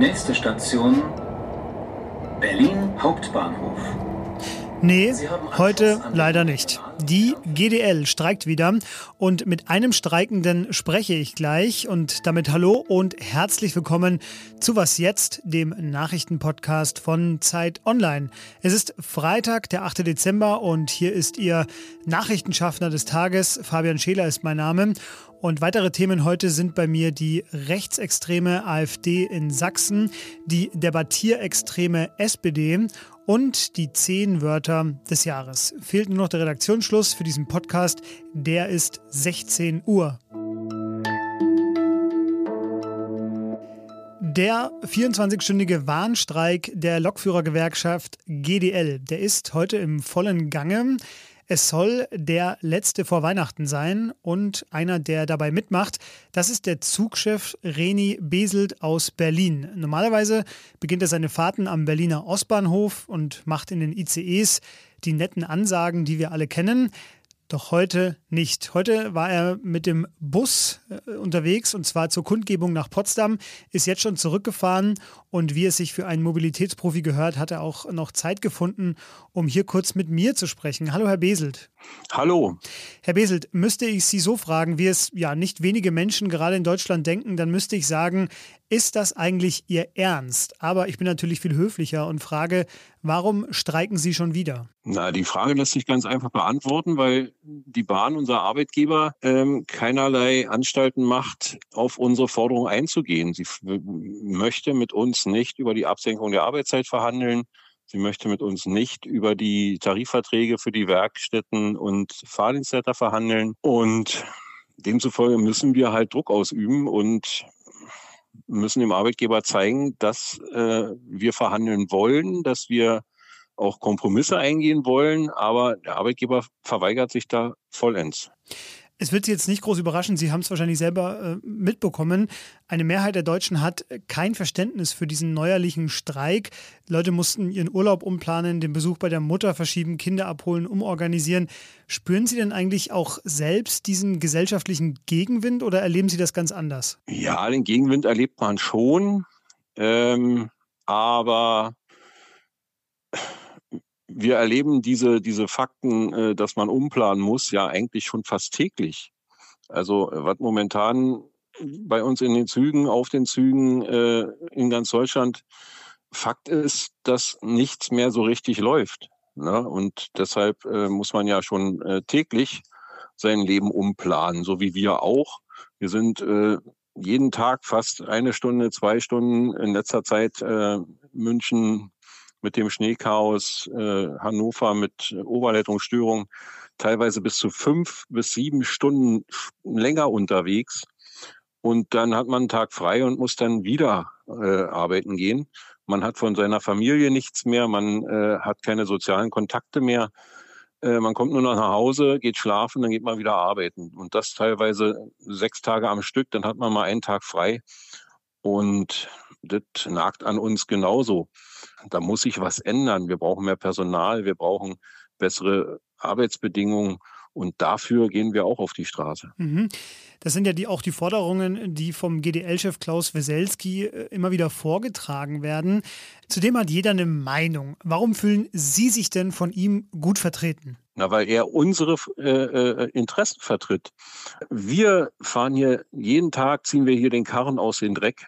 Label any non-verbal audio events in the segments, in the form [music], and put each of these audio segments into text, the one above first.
Nächste Station Berlin Hauptbahnhof. Nee, heute leider nicht. Die GDL streikt wieder und mit einem Streikenden spreche ich gleich und damit hallo und herzlich willkommen zu Was jetzt, dem Nachrichtenpodcast von Zeit Online. Es ist Freitag, der 8. Dezember und hier ist Ihr Nachrichtenschaffner des Tages. Fabian Scheler ist mein Name und weitere Themen heute sind bei mir die rechtsextreme AfD in Sachsen, die debattierextreme SPD und die zehn Wörter des Jahres. Fehlt nur noch der Redaktionsschluss für diesen Podcast. Der ist 16 Uhr. Der 24-stündige Warnstreik der Lokführergewerkschaft GDL, der ist heute im vollen Gange. Es soll der letzte vor Weihnachten sein und einer, der dabei mitmacht, das ist der Zugchef Reni Beselt aus Berlin. Normalerweise beginnt er seine Fahrten am Berliner Ostbahnhof und macht in den ICEs die netten Ansagen, die wir alle kennen. Doch heute nicht. Heute war er mit dem Bus äh, unterwegs und zwar zur Kundgebung nach Potsdam, ist jetzt schon zurückgefahren und wie es sich für einen Mobilitätsprofi gehört, hat er auch noch Zeit gefunden, um hier kurz mit mir zu sprechen. Hallo, Herr Beselt. Hallo. Herr Beselt, müsste ich Sie so fragen, wie es ja nicht wenige Menschen gerade in Deutschland denken, dann müsste ich sagen, ist das eigentlich Ihr Ernst? Aber ich bin natürlich viel höflicher und frage, warum streiken Sie schon wieder? Na, die Frage lässt sich ganz einfach beantworten, weil die Bahn, unser Arbeitgeber, ähm, keinerlei Anstalten macht, auf unsere Forderung einzugehen. Sie möchte mit uns nicht über die Absenkung der Arbeitszeit verhandeln. Sie möchte mit uns nicht über die Tarifverträge für die Werkstätten und Fahrdienstleiter verhandeln. Und demzufolge müssen wir halt Druck ausüben und müssen dem Arbeitgeber zeigen, dass äh, wir verhandeln wollen, dass wir auch Kompromisse eingehen wollen, aber der Arbeitgeber verweigert sich da vollends. Es wird Sie jetzt nicht groß überraschen, Sie haben es wahrscheinlich selber äh, mitbekommen. Eine Mehrheit der Deutschen hat kein Verständnis für diesen neuerlichen Streik. Leute mussten ihren Urlaub umplanen, den Besuch bei der Mutter verschieben, Kinder abholen, umorganisieren. Spüren Sie denn eigentlich auch selbst diesen gesellschaftlichen Gegenwind oder erleben Sie das ganz anders? Ja, den Gegenwind erlebt man schon. Ähm, aber wir erleben diese, diese Fakten, äh, dass man umplanen muss, ja eigentlich schon fast täglich. Also was momentan bei uns in den Zügen, auf den Zügen äh, in ganz Deutschland Fakt ist, dass nichts mehr so richtig läuft. Ne? Und deshalb äh, muss man ja schon äh, täglich sein Leben umplanen, so wie wir auch. Wir sind äh, jeden Tag fast eine Stunde, zwei Stunden in letzter Zeit äh, München, mit dem Schneechaos, äh, Hannover mit Oberleitungsstörung teilweise bis zu fünf bis sieben Stunden länger unterwegs. Und dann hat man einen Tag frei und muss dann wieder äh, arbeiten gehen. Man hat von seiner Familie nichts mehr, man äh, hat keine sozialen Kontakte mehr. Äh, man kommt nur noch nach Hause, geht schlafen, dann geht man wieder arbeiten. Und das teilweise sechs Tage am Stück, dann hat man mal einen Tag frei. Und das nagt an uns genauso. Da muss sich was ändern. Wir brauchen mehr Personal, wir brauchen bessere Arbeitsbedingungen. Und dafür gehen wir auch auf die Straße. Mhm. Das sind ja die, auch die Forderungen, die vom GDL-Chef Klaus Weselski äh, immer wieder vorgetragen werden. Zudem hat jeder eine Meinung. Warum fühlen Sie sich denn von ihm gut vertreten? Na, weil er unsere äh, äh, Interessen vertritt. Wir fahren hier jeden Tag, ziehen wir hier den Karren aus dem Dreck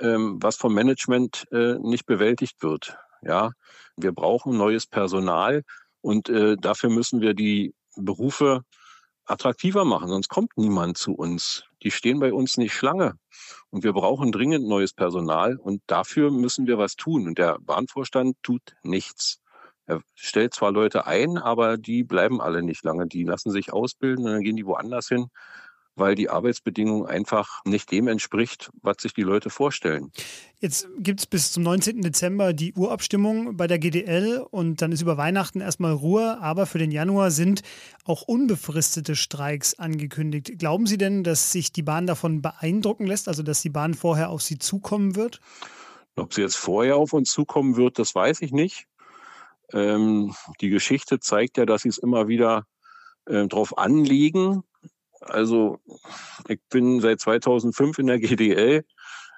ähm, was vom Management äh, nicht bewältigt wird. Ja, wir brauchen neues Personal und äh, dafür müssen wir die Berufe attraktiver machen, sonst kommt niemand zu uns. Die stehen bei uns nicht Schlange. Und wir brauchen dringend neues Personal und dafür müssen wir was tun. Und der Bahnvorstand tut nichts. Er stellt zwar Leute ein, aber die bleiben alle nicht lange. Die lassen sich ausbilden und dann gehen die woanders hin weil die Arbeitsbedingung einfach nicht dem entspricht, was sich die Leute vorstellen. Jetzt gibt es bis zum 19. Dezember die Urabstimmung bei der GDL und dann ist über Weihnachten erstmal Ruhe, aber für den Januar sind auch unbefristete Streiks angekündigt. Glauben Sie denn, dass sich die Bahn davon beeindrucken lässt, also dass die Bahn vorher auf Sie zukommen wird? Ob sie jetzt vorher auf uns zukommen wird, das weiß ich nicht. Ähm, die Geschichte zeigt ja, dass sie es immer wieder äh, darauf anlegen, also ich bin seit 2005 in der GDL.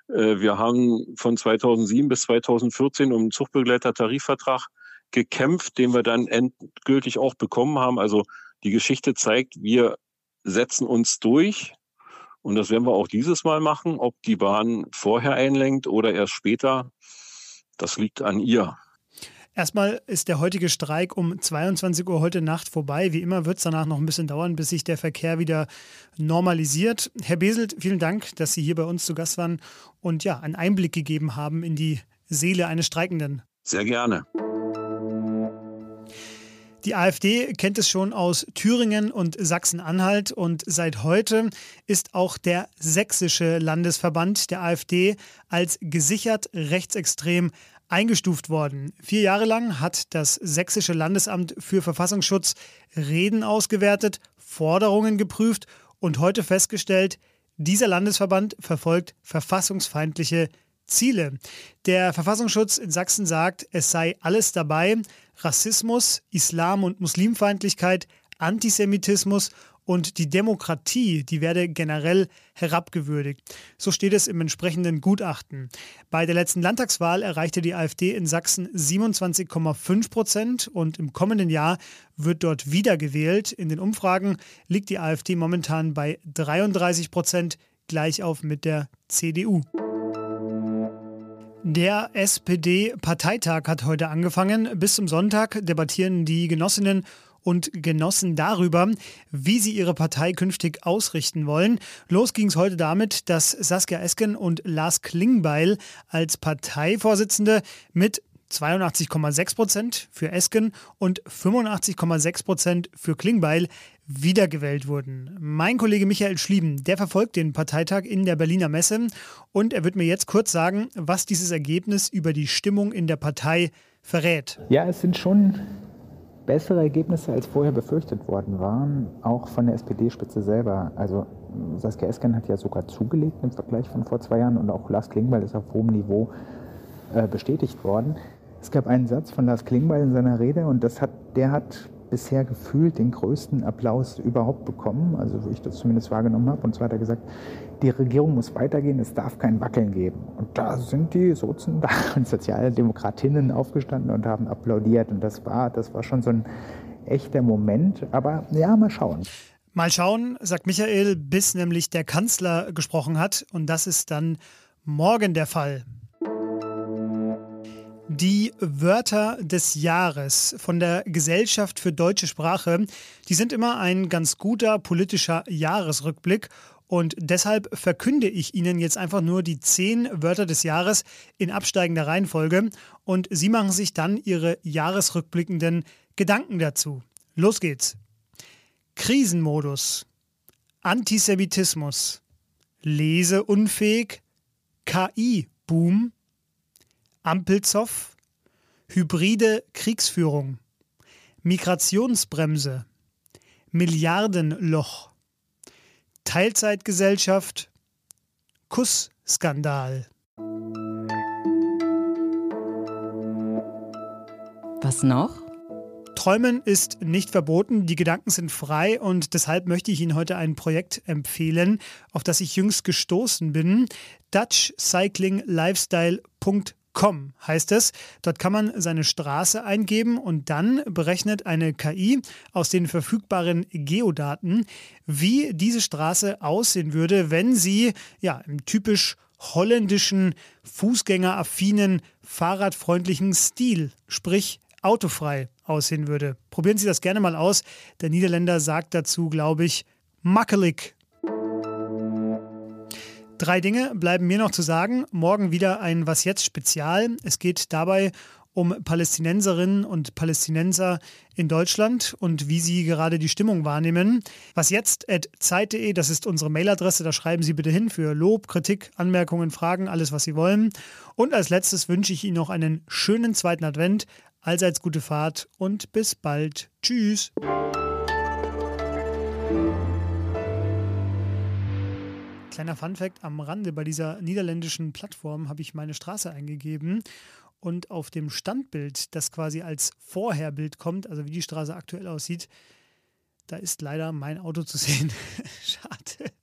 Äh, wir haben von 2007 bis 2014 um einen Zuchtbegleiter-Tarifvertrag gekämpft, den wir dann endgültig auch bekommen haben. Also die Geschichte zeigt, wir setzen uns durch. Und das werden wir auch dieses Mal machen. Ob die Bahn vorher einlenkt oder erst später, das liegt an ihr. Erstmal ist der heutige Streik um 22 Uhr heute Nacht vorbei. Wie immer wird es danach noch ein bisschen dauern, bis sich der Verkehr wieder normalisiert. Herr Beselt, vielen Dank, dass Sie hier bei uns zu Gast waren und ja, einen Einblick gegeben haben in die Seele eines Streikenden. Sehr gerne. Die AfD kennt es schon aus Thüringen und Sachsen-Anhalt und seit heute ist auch der sächsische Landesverband der AfD als gesichert rechtsextrem eingestuft worden. Vier Jahre lang hat das Sächsische Landesamt für Verfassungsschutz Reden ausgewertet, Forderungen geprüft und heute festgestellt, dieser Landesverband verfolgt verfassungsfeindliche Ziele. Der Verfassungsschutz in Sachsen sagt, es sei alles dabei, Rassismus, Islam- und Muslimfeindlichkeit, Antisemitismus und die Demokratie, die werde generell herabgewürdigt. So steht es im entsprechenden Gutachten. Bei der letzten Landtagswahl erreichte die AfD in Sachsen 27,5 Prozent und im kommenden Jahr wird dort wiedergewählt. In den Umfragen liegt die AfD momentan bei 33 Prozent, gleich auf mit der CDU. Der SPD-Parteitag hat heute angefangen. Bis zum Sonntag debattieren die Genossinnen und Genossen darüber, wie sie ihre Partei künftig ausrichten wollen. Los ging es heute damit, dass Saskia Esken und Lars Klingbeil als Parteivorsitzende mit 82,6 Prozent für Esken und 85,6 Prozent für Klingbeil wiedergewählt wurden. Mein Kollege Michael Schlieben, der verfolgt den Parteitag in der Berliner Messe und er wird mir jetzt kurz sagen, was dieses Ergebnis über die Stimmung in der Partei verrät. Ja, es sind schon bessere Ergebnisse als vorher befürchtet worden waren, auch von der SPD-Spitze selber. Also Saskia Esken hat ja sogar zugelegt im Vergleich von vor zwei Jahren und auch Lars Klingbeil ist auf hohem Niveau äh, bestätigt worden. Es gab einen Satz von Lars Klingbeil in seiner Rede und das hat, der hat bisher gefühlt den größten Applaus überhaupt bekommen, also wo ich das zumindest wahrgenommen habe. Und zwar hat er gesagt, die Regierung muss weitergehen, es darf kein Wackeln geben. Und da sind die Sozen [laughs] und Sozialdemokratinnen aufgestanden und haben applaudiert. Und das war, das war schon so ein echter Moment. Aber ja, mal schauen. Mal schauen, sagt Michael, bis nämlich der Kanzler gesprochen hat. Und das ist dann morgen der Fall. Die Wörter des Jahres von der Gesellschaft für deutsche Sprache, die sind immer ein ganz guter politischer Jahresrückblick. Und deshalb verkünde ich Ihnen jetzt einfach nur die zehn Wörter des Jahres in absteigender Reihenfolge. Und Sie machen sich dann Ihre jahresrückblickenden Gedanken dazu. Los geht's. Krisenmodus, Antisemitismus, Leseunfähig, KI-Boom, Ampelzoff, hybride Kriegsführung, Migrationsbremse, Milliardenloch, Teilzeitgesellschaft, Kussskandal. Was noch? Träumen ist nicht verboten, die Gedanken sind frei und deshalb möchte ich Ihnen heute ein Projekt empfehlen, auf das ich jüngst gestoßen bin. DutchCyclingLifestyle.com Com heißt es. Dort kann man seine Straße eingeben und dann berechnet eine KI aus den verfügbaren Geodaten, wie diese Straße aussehen würde, wenn sie ja im typisch holländischen, fußgängeraffinen, fahrradfreundlichen Stil, sprich autofrei aussehen würde. Probieren Sie das gerne mal aus. Der Niederländer sagt dazu, glaube ich, makkelig Drei Dinge bleiben mir noch zu sagen. Morgen wieder ein Was jetzt Spezial. Es geht dabei um Palästinenserinnen und Palästinenser in Deutschland und wie sie gerade die Stimmung wahrnehmen. Was jetzt zeit.de, das ist unsere Mailadresse, da schreiben Sie bitte hin für Lob, Kritik, Anmerkungen, Fragen, alles, was Sie wollen. Und als letztes wünsche ich Ihnen noch einen schönen zweiten Advent. Allseits gute Fahrt und bis bald. Tschüss. Kleiner Funfact am Rande: Bei dieser niederländischen Plattform habe ich meine Straße eingegeben und auf dem Standbild, das quasi als Vorherbild kommt, also wie die Straße aktuell aussieht, da ist leider mein Auto zu sehen. [laughs] Schade.